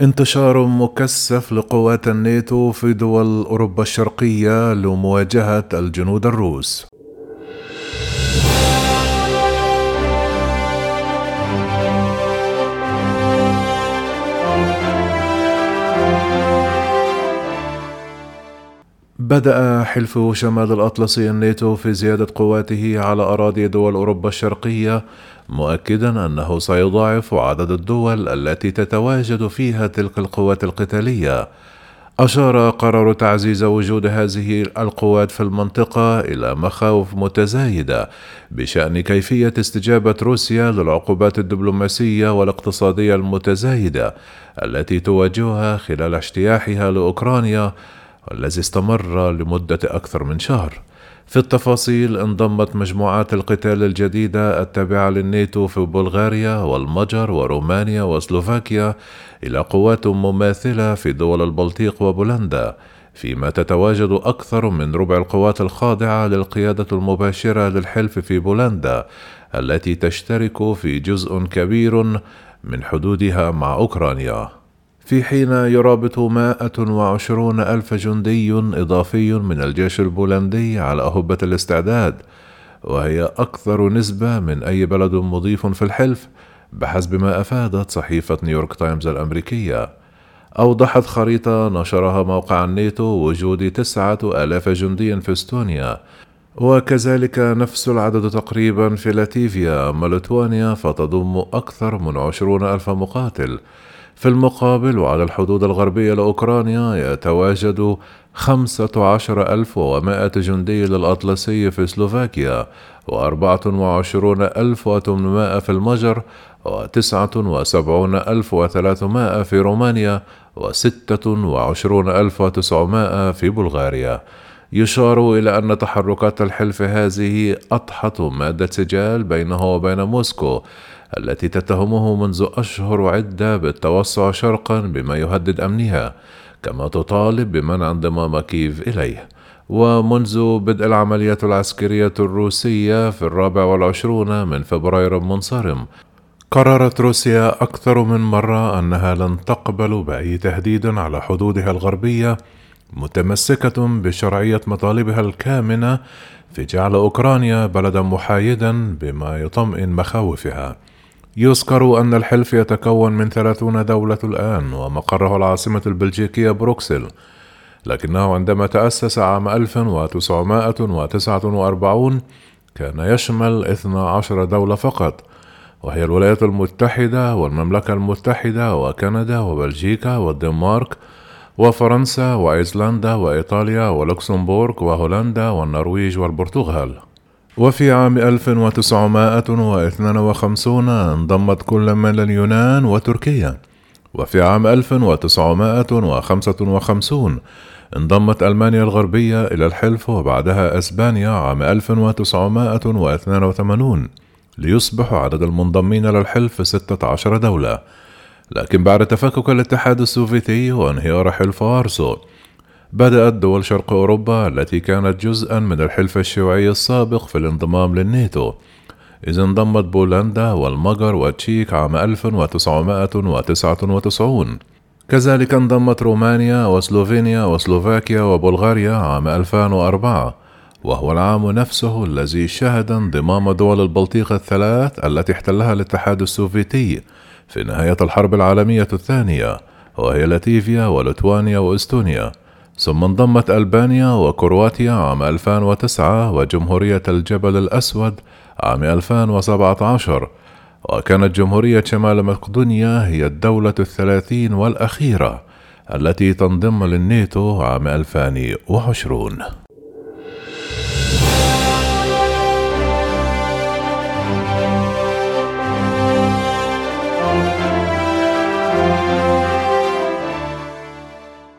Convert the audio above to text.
انتشار مكثف لقوات الناتو في دول أوروبا الشرقية لمواجهة الجنود الروس. بدأ حلف شمال الأطلسي الناتو في زيادة قواته على أراضي دول أوروبا الشرقية مؤكدا أنه سيضاعف عدد الدول التي تتواجد فيها تلك القوات القتالية. أشار قرار تعزيز وجود هذه القوات في المنطقة إلى مخاوف متزايدة بشأن كيفية استجابة روسيا للعقوبات الدبلوماسية والاقتصادية المتزايدة التي تواجهها خلال اجتياحها لأوكرانيا والذي استمر لمدة أكثر من شهر. في التفاصيل انضمت مجموعات القتال الجديدة التابعة للناتو في بلغاريا والمجر ورومانيا وسلوفاكيا إلى قوات مماثلة في دول البلطيق وبولندا، فيما تتواجد أكثر من ربع القوات الخاضعة للقيادة المباشرة للحلف في بولندا، التي تشترك في جزء كبير من حدودها مع أوكرانيا. في حين يرابط مائة وعشرون ألف جندي إضافي من الجيش البولندي على أهبة الاستعداد وهي أكثر نسبة من أي بلد مضيف في الحلف بحسب ما أفادت صحيفة نيويورك تايمز الأمريكية. أوضحت خريطة نشرها موقع الناتو وجود تسعة آلاف جندي في إستونيا وكذلك نفس العدد تقريبا في لاتيفيا أما ليتوانيا فتضم أكثر من عشرون ألف مقاتل. في المقابل وعلى الحدود الغربية لأوكرانيا يتواجد خمسة عشر ألف ومائة جندي للأطلسي في سلوفاكيا وأربعة وعشرون ألف وثمانمائة في المجر وتسعة وسبعون ألف وثلاثمائة في رومانيا وستة وعشرون ألف وتسعمائة في بلغاريا. يشار إلى أن تحركات الحلف هذه أضحت مادة سجال بينه وبين موسكو التي تتهمه منذ أشهر عدة بالتوسع شرقا بما يهدد أمنها كما تطالب بمنع انضمام كييف إليه. ومنذ بدء العمليات العسكرية الروسية في الرابع والعشرون من فبراير المنصرم قررت روسيا أكثر من مرة أنها لن تقبل بأي تهديد على حدودها الغربية متمسكة بشرعية مطالبها الكامنة في جعل أوكرانيا بلدا محايدا بما يطمئن مخاوفها. يذكر أن الحلف يتكون من ثلاثون دولة الآن ومقره العاصمة البلجيكية بروكسل لكنه عندما تأسس عام 1949 كان يشمل 12 دولة فقط وهي الولايات المتحدة والمملكة المتحدة وكندا وبلجيكا والدنمارك وفرنسا وأيسلندا وإيطاليا ولوكسمبورغ وهولندا والنرويج والبرتغال. وفي عام 1952 انضمت كل من اليونان وتركيا. وفي عام 1955 انضمت ألمانيا الغربية إلى الحلف وبعدها أسبانيا عام 1982 ليصبح عدد المنضمين للحلف 16 دولة. لكن بعد تفكك الاتحاد السوفيتي وانهيار حلف وارسو بدأت دول شرق أوروبا التي كانت جزءا من الحلف الشيوعي السابق في الانضمام للناتو. إذ انضمت بولندا والمجر والتشيك عام 1999 كذلك انضمت رومانيا وسلوفينيا وسلوفاكيا وبلغاريا عام 2004 وهو العام نفسه الذي شهد انضمام دول البلطيق الثلاث التي احتلها الاتحاد السوفيتي في نهاية الحرب العالمية الثانية وهي لاتفيا ولتوانيا وإستونيا. ثم انضمت ألبانيا وكرواتيا عام 2009 وجمهورية الجبل الأسود عام 2017 وكانت جمهورية شمال مقدونيا هي الدولة الثلاثين والأخيرة التي تنضم للناتو عام 2020